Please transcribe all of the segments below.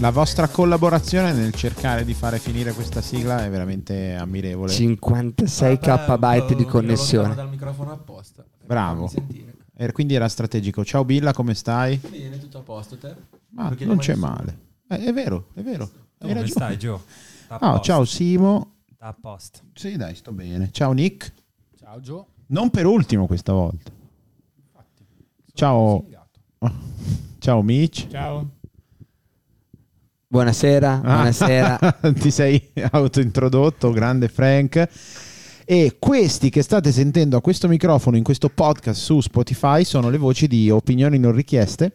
La vostra collaborazione nel cercare di fare finire questa sigla è veramente ammirevole. 56 KB di connessione. dal microfono apposta. Bravo. E quindi era strategico. Ciao Billa, come stai? Bene, tutto a posto te? Ma Perché non c'è male. Eh, è vero, è vero. Come ragione. stai, Gio? Posto. ciao Simo. Sta a posto. Sì, dai, sto bene. Ciao Nick. Ciao Gio. Non per ultimo questa volta. Ciao. Ciao Mitch. Ciao. Buonasera, Ah. buonasera. Ti sei autointrodotto, grande Frank. E questi che state sentendo a questo microfono in questo podcast su Spotify sono le voci di opinioni non richieste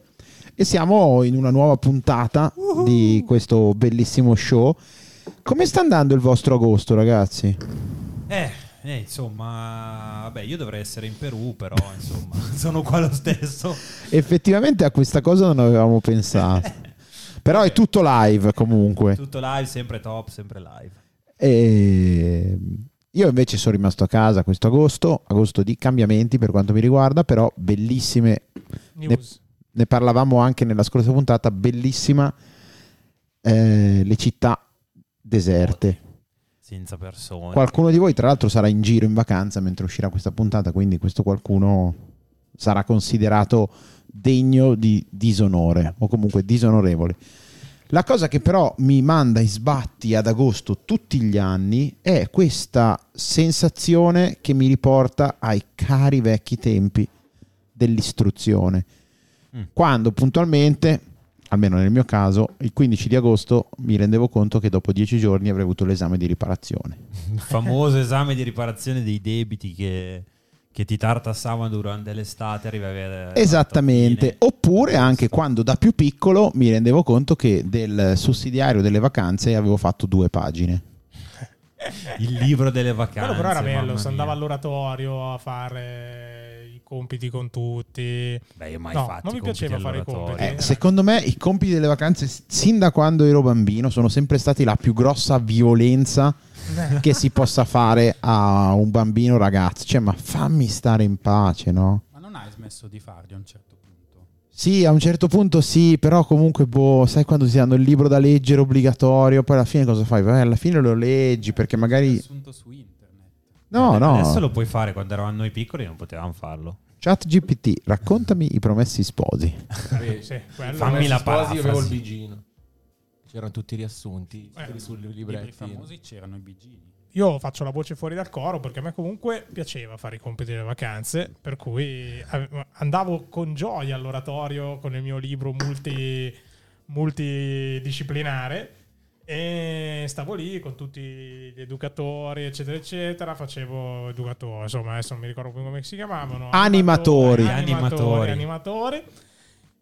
e siamo in una nuova puntata di questo bellissimo show. Come sta andando il vostro agosto, ragazzi? Eh, eh, insomma, vabbè, io dovrei essere in Perù, però, insomma, sono qua lo stesso. Effettivamente a questa cosa non avevamo pensato. Però è tutto live comunque. Tutto live, sempre top, sempre live. E io invece sono rimasto a casa questo agosto, agosto di cambiamenti per quanto mi riguarda, però bellissime. News. Ne parlavamo anche nella scorsa puntata, bellissima eh, le città deserte. Senza persone. Qualcuno di voi tra l'altro sarà in giro in vacanza mentre uscirà questa puntata, quindi questo qualcuno sarà considerato degno di disonore o comunque disonorevole. La cosa che però mi manda in sbatti ad agosto tutti gli anni è questa sensazione che mi riporta ai cari vecchi tempi dell'istruzione. Mm. Quando puntualmente, almeno nel mio caso, il 15 di agosto mi rendevo conto che dopo dieci giorni avrei avuto l'esame di riparazione. Il famoso esame di riparazione dei debiti che, che ti tartassavano durante l'estate. Arrivavi a- Esattamente, oppure anche quando da più piccolo mi rendevo conto che del sussidiario delle vacanze avevo fatto due pagine. Il libro delle vacanze. Quello però era bello, si andava all'oratorio a fare compiti con tutti. Beh, io mai No, fatti non mi piaceva fare i compiti. Eh, secondo me i compiti delle vacanze, sin da quando ero bambino, sono sempre stati la più grossa violenza che si possa fare a un bambino ragazzo. Cioè, ma fammi stare in pace, no? Ma non hai smesso di farli a un certo punto? Sì, a un certo punto sì, però comunque, boh, sai quando ti danno il libro da leggere obbligatorio, poi alla fine cosa fai? Vai, alla fine lo leggi perché magari... assunto su internet. No, no. Adesso lo puoi fare quando eravamo noi piccoli, non potevamo farlo. Chat GPT, raccontami i promessi sposi. Sì, Sì. Fammi la sposi, io avevo il parafrasi. bigino. C'erano tutti i riassunti Eh, sul libri librettino. famosi c'erano i bigini. Io faccio la voce fuori dal coro perché a me comunque piaceva fare i compiti delle vacanze, per cui eh, andavo con gioia all'oratorio con il mio libro multi, multidisciplinare e stavo lì con tutti gli educatori, eccetera, eccetera. Facevo educatore, insomma, adesso non mi ricordo più come si chiamavano. Animatori. animatori, Animatori. animatori.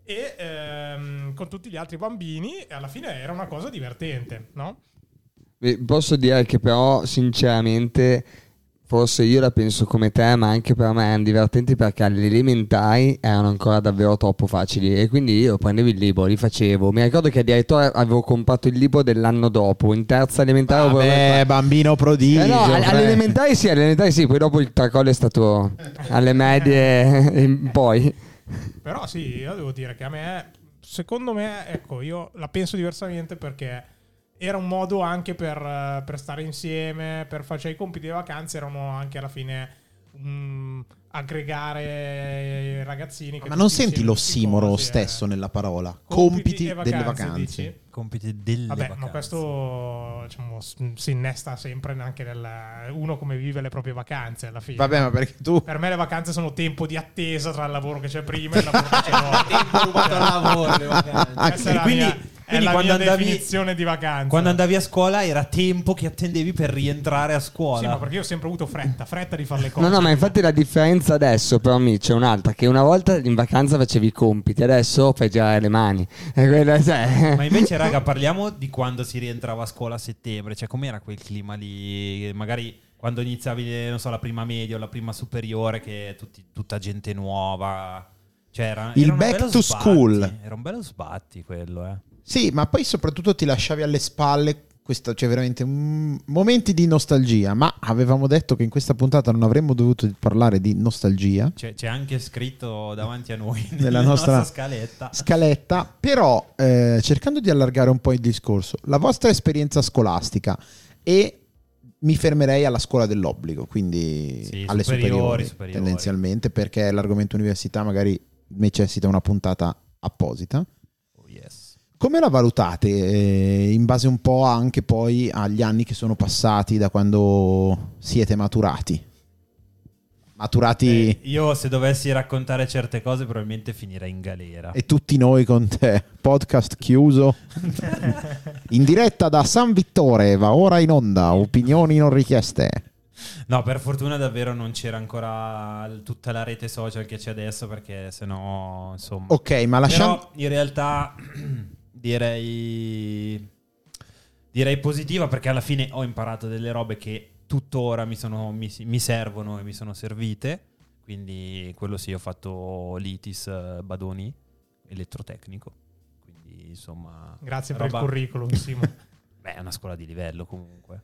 E ehm, con tutti gli altri bambini, e alla fine era una cosa divertente, no? Posso dire che però sinceramente forse io la penso come te, ma anche per me erano divertenti perché alle elementari erano ancora davvero troppo facili e quindi io prendevo il libro, li facevo. Mi ricordo che addirittura avevo comprato il libro dell'anno dopo, in terza elementare Vabbè, bambino prodigio. Eh no, alle, Frank. alle elementari sì, alle elementari sì, poi dopo il tracollo è stato alle medie in poi. Però sì, io devo dire che a me, secondo me, ecco, io la penso diversamente perché era un modo anche per, eh, per stare insieme, per fare cioè, i compiti di vacanze, erano anche alla fine mm, aggregare i ragazzini. che Ma non senti l'ossimoro eh. stesso nella parola? Compiti, e delle vacanze. dici? Compiti delle Vabbè, vacanze. ma questo diciamo, si innesta sempre anche nel uno come vive le proprie vacanze alla fine. Vabbè, ma perché tu... Per me le vacanze sono tempo di attesa tra il lavoro che c'è prima e il lavoro che c'è dopo. Tempo rubato al lavoro, le vacanze. Questa è la quindi- è la quando mia andavi- definizione di vacanza. Quando andavi a scuola era tempo che attendevi per rientrare a scuola. Sì, ma perché io ho sempre avuto fretta, fretta di fare le cose. No, no, ma infatti la differenza adesso per me c'è un'altra, che una volta in vacanza facevi i compiti, adesso fai girare le mani. Quella, cioè, Ma invece, raga, parliamo di quando si rientrava a scuola a settembre. Cioè, com'era quel clima lì? Magari quando iniziavi, non so, la prima media o la prima superiore, che tutti- tutta gente nuova. Cioè, era, Il era back to sbatti. school. Era un bello sbatti quello, eh. Sì, ma poi soprattutto ti lasciavi alle spalle questo c'è veramente un- momenti di nostalgia, ma avevamo detto che in questa puntata non avremmo dovuto parlare di nostalgia. C'è, c'è anche scritto davanti a noi Nella nella nostra- nostra, scaletta. Scaletta, però eh, cercando di allargare un po' il discorso, la vostra esperienza scolastica e mi fermerei alla scuola dell'obbligo, quindi Sì, alle superiori, superiori, superiori. tendenzialmente, perché l'argomento università magari necessita una puntata apposita. Oh, yes. Come la valutate eh, in base un po' anche poi agli anni che sono passati da quando siete maturati? Maturati Eh, io se dovessi raccontare certe cose probabilmente finirei in galera. e tutti noi con te. Podcast chiuso. in diretta da San Vittore, va ora in onda. Opinioni non richieste. No, per fortuna davvero non c'era ancora tutta la rete social che c'è adesso perché sennò insomma... Ok, ma lasciamo... Però in realtà direi direi positiva perché alla fine ho imparato delle robe che tuttora mi, sono- mi- mi servono e mi sono servite. Quindi quello sì, ho fatto l'ITIS Badoni elettrotecnico. Quindi insomma... Grazie per roba- il curriculum, Simo. Beh, è una scuola di livello comunque.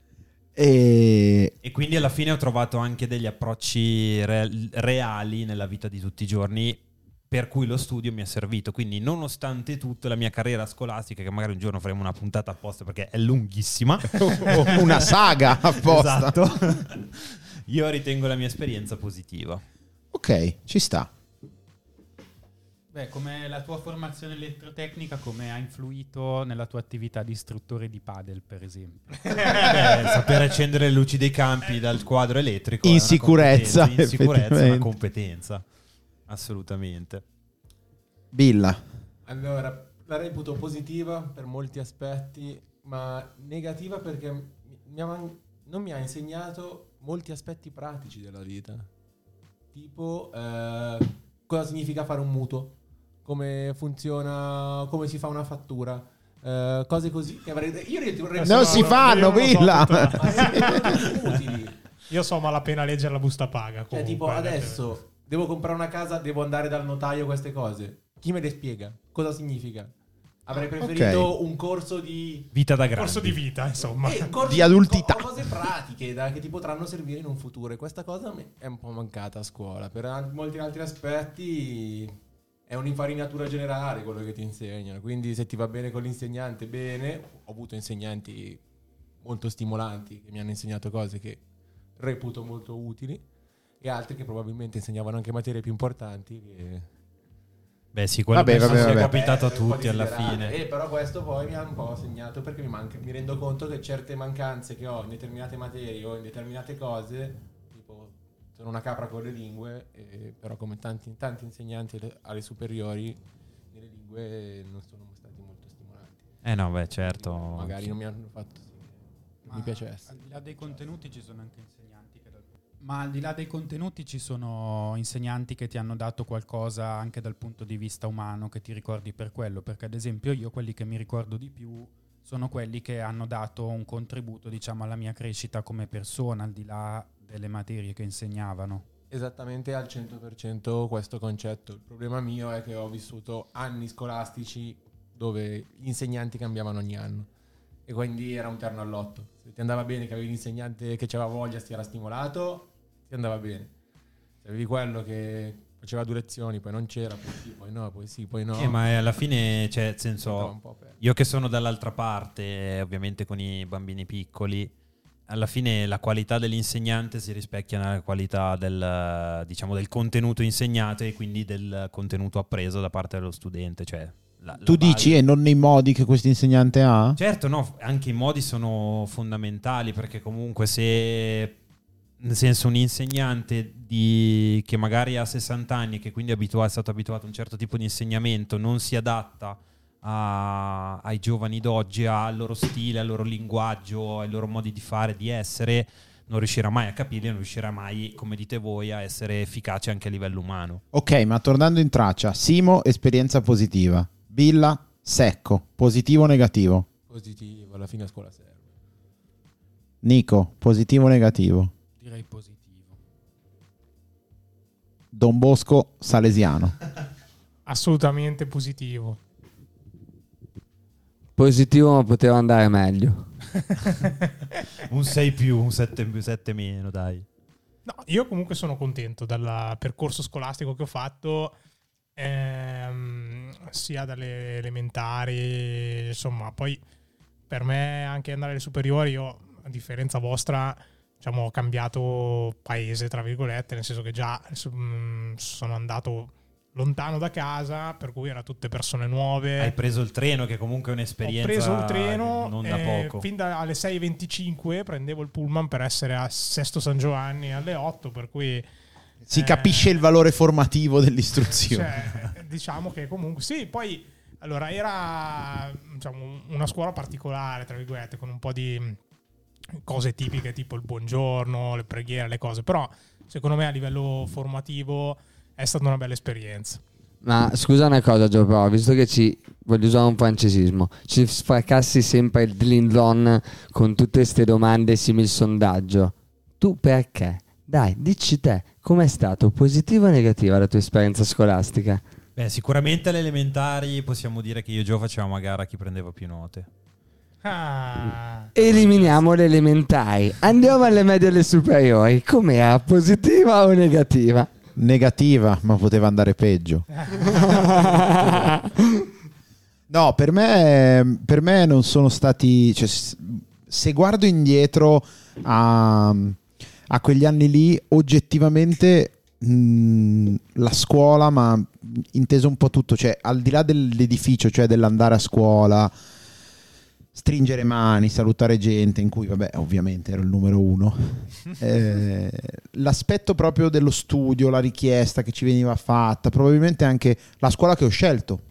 E... E quindi alla fine ho trovato anche degli approcci re- reali nella vita di tutti i giorni per cui lo studio mi è servito. Quindi nonostante tutto la mia carriera scolastica, che magari un giorno faremo una puntata apposta perché è lunghissima, una saga apposta. esatto, io ritengo la mia esperienza positiva. Ok, ci sta. Beh, come la tua formazione elettrotecnica, come ha influito nella tua attività di istruttore di padel, per esempio? Beh, saper accendere le luci dei campi dal quadro elettrico In sicurezza, in sicurezza è una competenza. Assolutamente. Billa. Allora, la reputo positiva per molti aspetti, ma negativa perché mi ha man- non mi ha insegnato molti aspetti pratici della vita. Tipo, eh, cosa significa fare un mutuo, come funziona, come si fa una fattura, eh, cose così che avrei... Io vorrei Non no, si no, fanno, io lo so utili. Io so malapena leggere la busta paga. Cioè, tipo, adesso devo comprare una casa, devo andare dal notaio, queste cose. Chi me le spiega? Cosa significa? Avrei preferito ok. un corso di... Vita da grande. corso di vita, insomma. eh, Di adultità. co- cose pratiche da- che ti potranno servire in un futuro. E questa cosa mi è un po' mancata a scuola. Per an- molti altri aspetti è un'infarinatura generale quello che ti insegnano. Quindi se ti va bene con l'insegnante, bene. Ho avuto insegnanti molto stimolanti che mi hanno insegnato cose che reputo molto utili e altri che probabilmente insegnavano anche materie più importanti che Beh, sì, quello Vabbè, vabbè, vabbè. capitato a tutti alla fine. Eh, però questo poi mi ha un po' segnato perché mi, manca- mi rendo conto che certe mancanze che ho in determinate materie o in determinate cose, tipo sono una capra con le lingue, eh, però come tanti, tanti insegnanti alle, superiori, nelle lingue non sono stati molto stimolanti. Eh no, beh, certo. Magari non mi hanno fatto sì, che mi piacesse. Al di là dei contenuti ci sono anche insegnanti. Ma al di là dei contenuti ci sono insegnanti che ti hanno dato qualcosa anche dal punto di vista umano che ti ricordi per quello, perché ad esempio io quelli che mi ricordo di più sono quelli che hanno dato un contributo, diciamo, alla mia crescita come persona, al di là delle materie che insegnavano. Esattamente al 100% questo concetto. Il problema mio è che ho vissuto anni scolastici dove gli insegnanti cambiavano ogni anno e quindi era un terno all'otto. Se ti andava bene che avevi l'insegnante che aveva voglia, si era stimolato, ti andava bene. Se avevi quello che faceva due lezioni, poi non c'era, poi sì, poi no, poi sì, poi no. Eh, ma è alla fine, cioè, senso, io che sono dall'altra parte, ovviamente con i bambini piccoli, alla fine la qualità dell'insegnante si rispecchia nella qualità del, diciamo, del contenuto insegnato e quindi del contenuto appreso da parte dello studente. Cioè, la- la Tu base- dici e non nei modi che questo insegnante ha? Certo, no, anche i modi sono fondamentali perché comunque se nel senso un insegnante di- che magari ha 60 anni e che quindi è, abitua- è stato abituato a un certo tipo di insegnamento non si adatta a- ai giovani d'oggi, al loro stile, al loro linguaggio, ai loro modi di fare, di essere, non riuscirà mai a capirli, non riuscirà mai, come dite voi, a essere efficace anche a livello umano. Ok, ma tornando in traccia, Simo, esperienza positiva. Billa, secco, positivo o negativo? Positivo, alla fine a scuola serve. Nico, positivo o negativo? Direi positivo. Don Bosco, salesiano. Assolutamente positivo. Positivo, ma poteva andare meglio. un 6 più, un 7 più, 7 meno, dai. No, io comunque sono contento dal percorso scolastico che ho fatto, ehm, sia dalle elementari, insomma, poi per me anche andare alle superiori, io a differenza vostra, diciamo, ho cambiato paese, tra virgolette, nel senso che già mm, sono andato lontano da casa, per cui erano tutte persone nuove. Hai preso il treno, che comunque è un'esperienza Ho preso il treno non da e poco. fin dalle 6.25 prendevo il pullman per essere a Sesto San Giovanni alle 8, per cui... Si eh, capisce il valore formativo dell'istruzione. cioè, diciamo che comunque sì, poi allora era diciamo, una scuola particolare, tra virgolette, con un po' di cose tipiche tipo il buongiorno, le preghiere, le cose, però secondo me a livello formativo è stata una bella esperienza. Ma scusa una cosa, Gio, però, visto che ci voglio usare un francesismo, ci sfracassi sempre il dlindon con tutte queste domande simili sondaggio. Tu perché? Dai, dici te, com'è stato? Positiva o negativa la tua esperienza scolastica? Beh, sicuramente alle elementari possiamo dire che io e Gio facevamo a gara chi prendeva più note. Ah, Eliminiamo le elementari, andiamo alle medie e alle superiori. Com'era? Positiva o negativa? Negativa, ma poteva andare peggio. No, per me, per me non sono stati. Cioè, se guardo indietro a, a quegli anni lì, oggettivamente mh, la scuola, ma inteso un po' tutto, cioè al di là dell'edificio, cioè dell'andare a scuola, stringere mani, salutare gente, in cui, vabbè, ovviamente ero il numero uno. Eh, l'aspetto proprio dello studio, la richiesta che ci veniva fatta, probabilmente anche la scuola che ho scelto.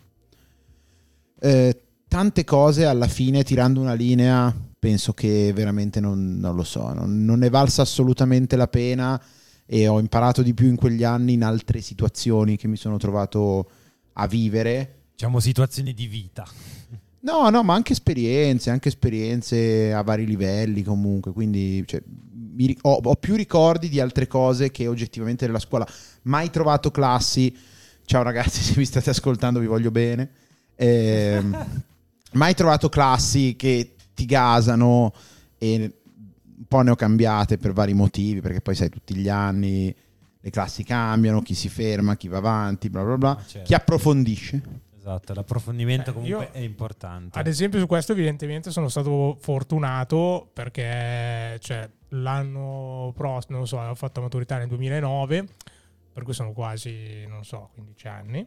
Eh, tante cose alla fine, tirando una linea, penso che veramente non, non lo so, non, non ne valsa assolutamente la pena e ho imparato di più in quegli anni in altre situazioni che mi sono trovato a vivere. Diciamo situazioni di vita. No, no, ma anche esperienze, anche esperienze a vari livelli comunque, quindi cioè, ho, ho più ricordi di altre cose che oggettivamente della scuola. Mai trovato classi, ciao ragazzi se mi state ascoltando vi voglio bene, Ehm, mai trovato classi che ti gasano e un po' ne ho cambiate per vari motivi, perché poi sai tutti gli anni le classi cambiano, chi si ferma, chi va avanti, bla bla bla, Ah, certo. chi approfondisce. Esatto, l'approfondimento Eh, comunque io- è importante. Ad esempio, su questo, evidentemente, sono stato fortunato perché cioè, l'anno prossimo, non so, ho fatto maturità nel 2009, per cui sono quasi, non so, 15 anni.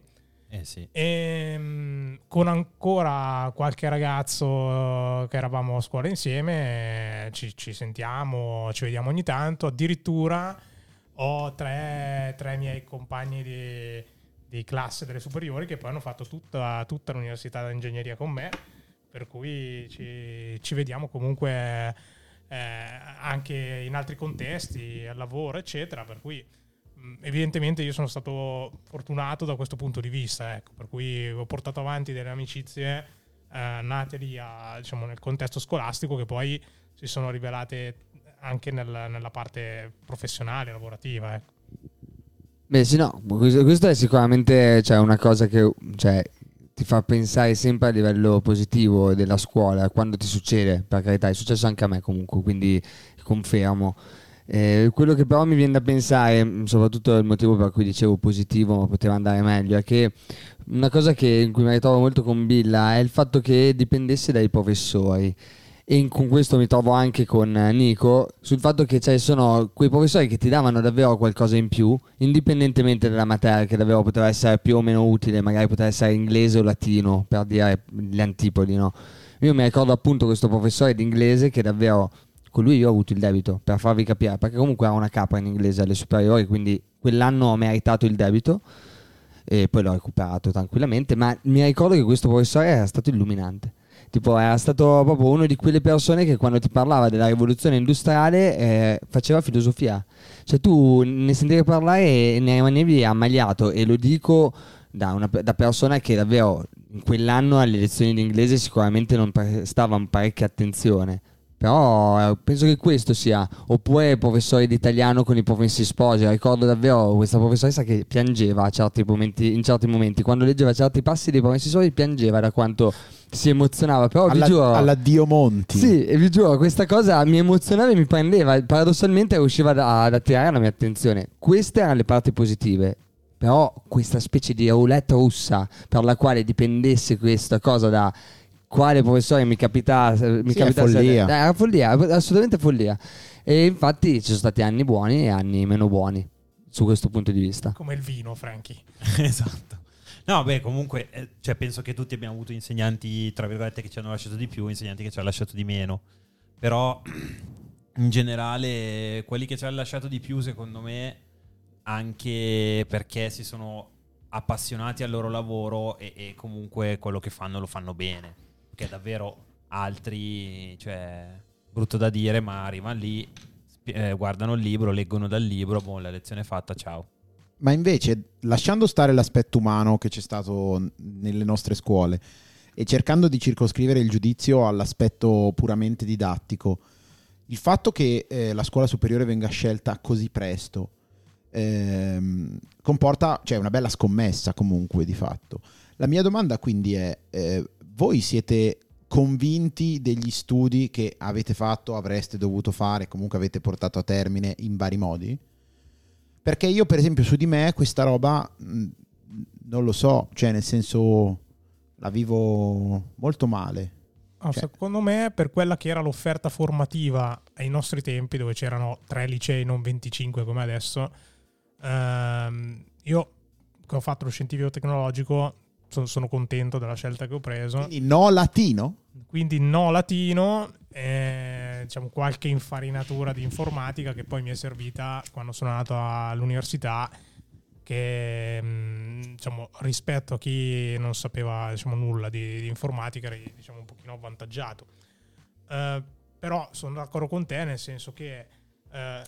Eh sì. E mm, con ancora qualche ragazzo che eravamo a scuola insieme, eh, ci, ci sentiamo, ci vediamo ogni tanto. Addirittura ho tre, tre miei compagni di, di classe delle superiori che poi hanno fatto tutta, tutta l'università di ingegneria con me, per cui ci, ci vediamo comunque eh, anche in altri contesti, al lavoro, eccetera. Per cui evidentemente io sono stato fortunato da questo punto di vista, ecco, per cui ho portato avanti delle amicizie eh, nate lì a- diciamo, nel contesto scolastico che poi si sono rivelate anche nel- nella parte professionale, lavorativa. Ecco. Beh, sì, no, questo è sicuramente cioè, una cosa che cioè, ti fa pensare sempre a livello positivo della scuola, quando ti succede, per carità, è successo anche a me comunque, quindi confermo. Eh, quello che però mi viene da pensare, soprattutto il motivo per cui dicevo positivo, ma poteva andare meglio, è che una cosa che, in cui mi ritrovo molto con Billa è il fatto che dipendesse dai professori. E in- con questo mi trovo anche con Nico sul fatto che ci sono quei professori che ti davano davvero qualcosa in più, indipendentemente dalla materia, che davvero poteva essere più o meno utile, magari poteva essere inglese o latino, per dire gli antipodi, no? Io mi ricordo appunto questo professore di inglese che davvero con lui io ho avuto il debito, per farvi capire, perché comunque era una capra in inglese alle superiori, quindi quell'anno ho meritato il debito e poi l'ho recuperato tranquillamente, ma mi ricordo che questo professore era stato illuminante. Tipo, era stato proprio uno di quelle persone che quando ti parlava della rivoluzione industriale eh, faceva filosofia. Cioè tu ne sentivi parlare e ne rimanevi ammaliato e lo dico da una da persona che davvero in quell'anno alle lezioni di inglese sicuramente non prestava parecchia attenzione. Però eh, penso che questo sia. Oppure professori di italiano con i professori sposi. Ricordo davvero questa professoressa che piangeva a certi momenti, in certi momenti. Quando leggeva certi passi dei professori sposi piangeva da quanto si emozionava. Però alla, vi giuro. alla Dio Monti. Sì, e vi giuro, questa cosa mi emozionava e mi prendeva. Paradossalmente riusciva ad attirare la mia attenzione. Queste erano le parti positive. Però questa specie di roulette russa per la quale dipendesse questa cosa da quale professore mi capita mi Sì, è capitasse- follia. Eh, era follia, assolutamente follia. E infatti ci sono stati anni buoni e anni meno buoni su questo punto di vista. Come il vino, Frankie. esatto. No, beh, comunque, eh, cioè, penso che tutti abbiamo avuto insegnanti, tra virgolette, che ci hanno lasciato di più, insegnanti che ci hanno lasciato di meno. Però, in generale, quelli che ci hanno lasciato di più, secondo me, anche perché si sono appassionati al loro lavoro e, e comunque quello che fanno lo fanno bene. Perché davvero altri, cioè, brutto da dire, ma arrivano lì, eh, guardano il libro, leggono dal libro, boh, la lezione è fatta, ciao. Ma invece, lasciando stare l'aspetto umano che c'è stato nelle nostre scuole e cercando di circoscrivere il giudizio all'aspetto puramente didattico, il fatto che eh, la scuola superiore venga scelta così presto ehm, comporta, cioè, una bella scommessa comunque di fatto. La mia domanda quindi è, eh, voi siete convinti degli studi che avete fatto, avreste dovuto fare, comunque avete portato a termine in vari modi? Perché io, per esempio, su di me questa roba mh, non lo so, cioè nel senso la vivo molto male. No, Cioè- Secondo me, per quella che era l'offerta formativa ai nostri tempi, dove c'erano tre licei, non 25 come adesso, ehm, io che ho fatto lo scientifico tecnologico so- sono contento della scelta che ho preso. Quindi no latino? Quindi no latino, eh, diciamo qualche infarinatura di informatica che poi mi è servita quando sono andato all'università che mh, diciamo, rispetto a chi non sapeva diciamo, nulla di, di informatica eri diciamo, un pochino avvantaggiato. Eh, però sono d'accordo con te nel senso che eh,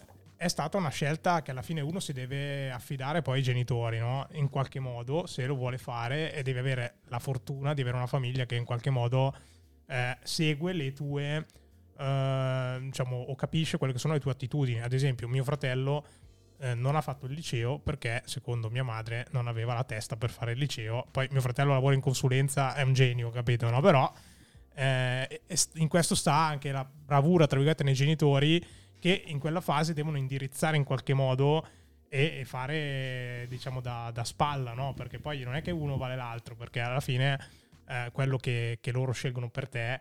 è stata una scelta che alla fine uno si deve affidare poi ai genitori, no? in qualche modo, se lo vuole fare e deve avere la fortuna di avere una famiglia che in qualche modo eh, segue le tue, eh, diciamo, o capisce quelle che sono le tue attitudini. Ad esempio, mio fratello eh, non ha fatto il liceo perché, secondo mia madre, non aveva la testa per fare il liceo. Poi mio fratello lavora in consulenza, è un genio, capito? No? Però eh, in questo sta anche la bravura, tra virgolette, nei genitori che in quella fase devono indirizzare in qualche modo e, fare, diciamo, da, da spalla, no? Perché poi non è che uno vale l'altro, perché alla fine eh, quello che, che loro scelgono per te,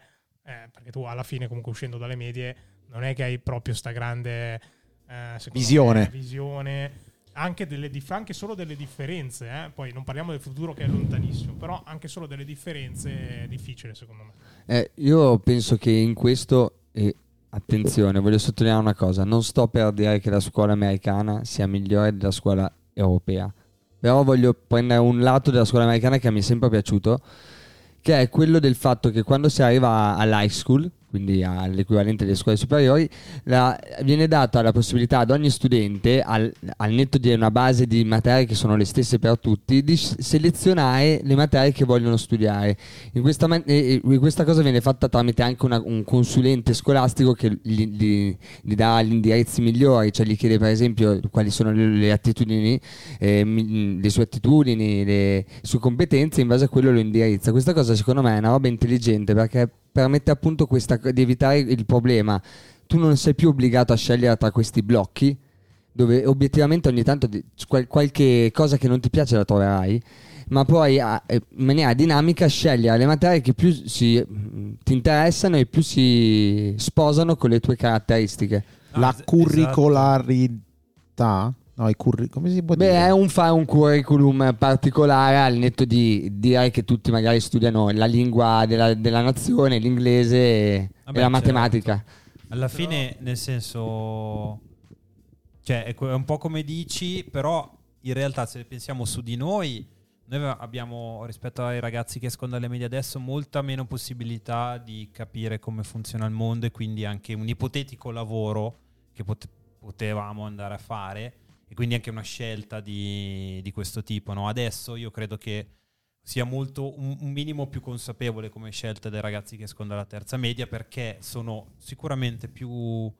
eh, perché tu alla fine comunque uscendo dalle medie non è che hai proprio sta grande eh, Visione. me, visione anche, delle anche solo delle differenze, eh? poi non parliamo del futuro che è lontanissimo, però anche solo delle differenze è difficile secondo me. Eh, io penso che in questo, e attenzione, voglio sottolineare una cosa, non sto per dire che la scuola americana sia migliore della scuola europea, però voglio prendere un lato della scuola americana che mi è sempre piaciuto, che è quello del fatto che quando si arriva all'high school, quindi all'equivalente delle scuole superiori, la- viene data la possibilità ad ogni studente, al, al netto di una base di materie che sono le stesse per tutti, di selezionare le materie che vogliono studiare. In questa, man- questa cosa viene fatta tramite anche una- un consulente scolastico che gli, gli- gli dà gli indirizzi migliori, cioè gli chiede per esempio quali sono le, le attitudini, eh, le sue attitudini, le sue competenze, in base a quello lo indirizza. Questa cosa secondo me è una roba intelligente perché permette appunto questa, di evitare il problema. Tu non sei più obbligato a scegliere tra questi blocchi, dove obiettivamente ogni tanto di- qual- qualche cosa che non ti piace la troverai, ma puoi a- eh, in maniera dinamica scegliere le materie che più si, mh, ti interessano e più si sposano con le tue caratteristiche. No, la es- esatto. curricolarità? No, i curri- come si può Beh, dire? è un fare un curriculum particolare al netto di dire che tutti magari studiano la lingua della, della nazione, l'inglese e, Vabbè, e la certo. matematica. Alla fine, nel senso, cioè, è un po' come dici, però in realtà se pensiamo su di noi, noi abbiamo, rispetto ai ragazzi che escono dalle medie adesso, molta meno possibilità di capire come funziona il mondo e quindi anche un ipotetico lavoro che pot- potevamo andare a fare e quindi anche una scelta di, di questo tipo. no? Adesso io credo che sia molto un, minimo più consapevole come scelta dei ragazzi che escono dalla terza media perché sono sicuramente più,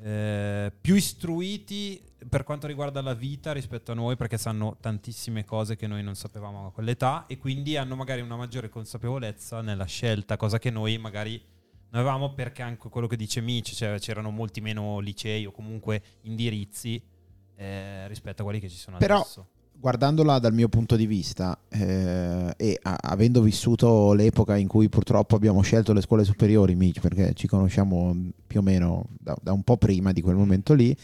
eh, più istruiti per quanto riguarda la vita rispetto a noi perché sanno tantissime cose che noi non sapevamo a quell'età e quindi hanno magari una maggiore consapevolezza nella scelta, cosa che noi magari non avevamo perché anche quello che dice Mitch, cioè c'erano molti meno licei o comunque indirizzi eh, rispetto a quelli che ci sono Però- adesso. guardandola dal mio punto di vista eh, e a- avendo vissuto l'epoca in cui purtroppo abbiamo scelto le scuole superiori, Mitch, perché ci conosciamo più o meno da, da un po' prima di quel momento lì,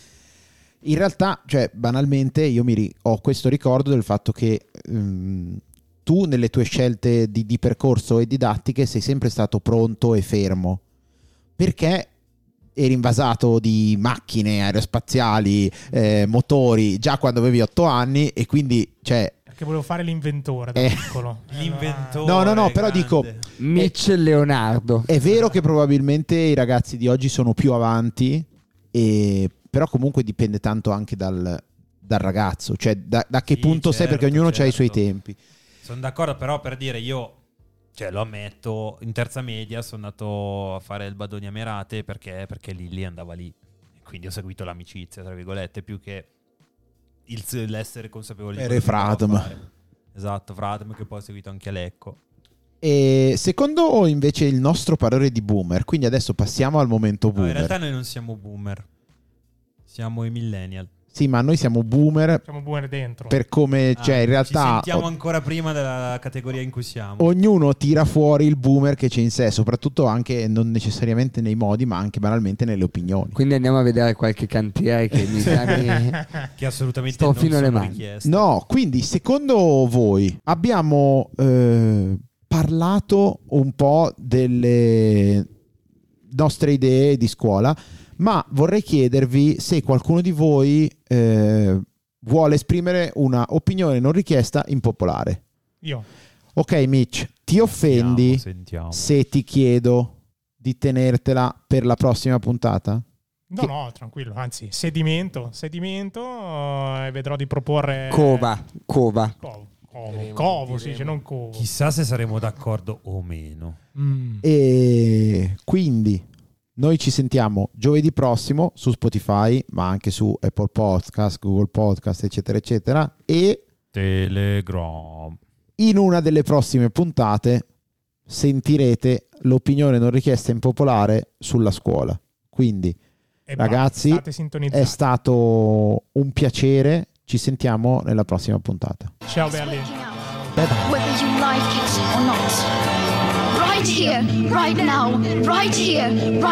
in realtà, cioè, banalmente, io mi ri- ho questo ricordo del fatto che ehm, tu nelle tue scelte di, di percorso e didattiche sei sempre stato pronto e fermo, perché eri invasato di macchine aerospaziali, eh, motori, già quando avevi otto anni e quindi, cioè, Perché volevo fare l'inventore da Eh. piccolo. L'inventore. No, no, no, però grande. dico- Mitch Leonardo. È vero che probabilmente i ragazzi di oggi sono più avanti, e- però comunque dipende tanto anche dal, dal ragazzo, cioè da, da che Sì, punto sei, certo, perché ognuno ha i suoi certo. tempi. Sono d'accordo, però per dire io, cioè lo ammetto, in terza media sono andato a fare il Badonia Merate perché, perché Lilli andava lì. Quindi ho seguito l'amicizia, tra virgolette, più che il- l'essere consapevole a Fradm. fare. Esatto, Fradm che poi ho seguito anche a Lecco. E secondo invece il nostro parere di boomer, quindi adesso passiamo al momento No, in boomer. realtà noi non siamo boomer, siamo i millennial. Sì, ma noi siamo boomer Siamo buone dentro. per come, cioè Ah, in realtà Ci sentiamo ancora prima della categoria in cui siamo. ognuno tira fuori il boomer che c'è in sé, soprattutto anche non necessariamente nei modi, ma anche banalmente nelle opinioni. Quindi andiamo a vedere qualche cantiere che mi esami. che assolutamente Sto non fino alle mani. richieste. No, quindi secondo voi abbiamo eh, parlato un po' delle nostre idee di scuola, ma vorrei chiedervi se qualcuno di voi eh, vuole esprimere una opinione non richiesta impopolare. Io. Ok, Mitch, ti offendi Sentiamo. se ti chiedo di tenertela per la prossima puntata? No, Che- no, tranquillo. Anzi, sedimento. Sedimento eh, e vedrò di proporre... Cova, cova. Covo. Covo, si dice, non covo. Chissà se saremo d'accordo o meno. Mm. E quindi noi ci sentiamo giovedì prossimo su Spotify, ma anche su Apple Podcast, Google Podcast, eccetera, eccetera. E Telegram. in una delle prossime puntate sentirete l'opinione non richiesta impopolare sulla scuola. Quindi E Ragazzi, è stato un piacere. Ci sentiamo nella prossima puntata. Ciao belli. waking up, whether you like it or not. Right here, right now, right here, right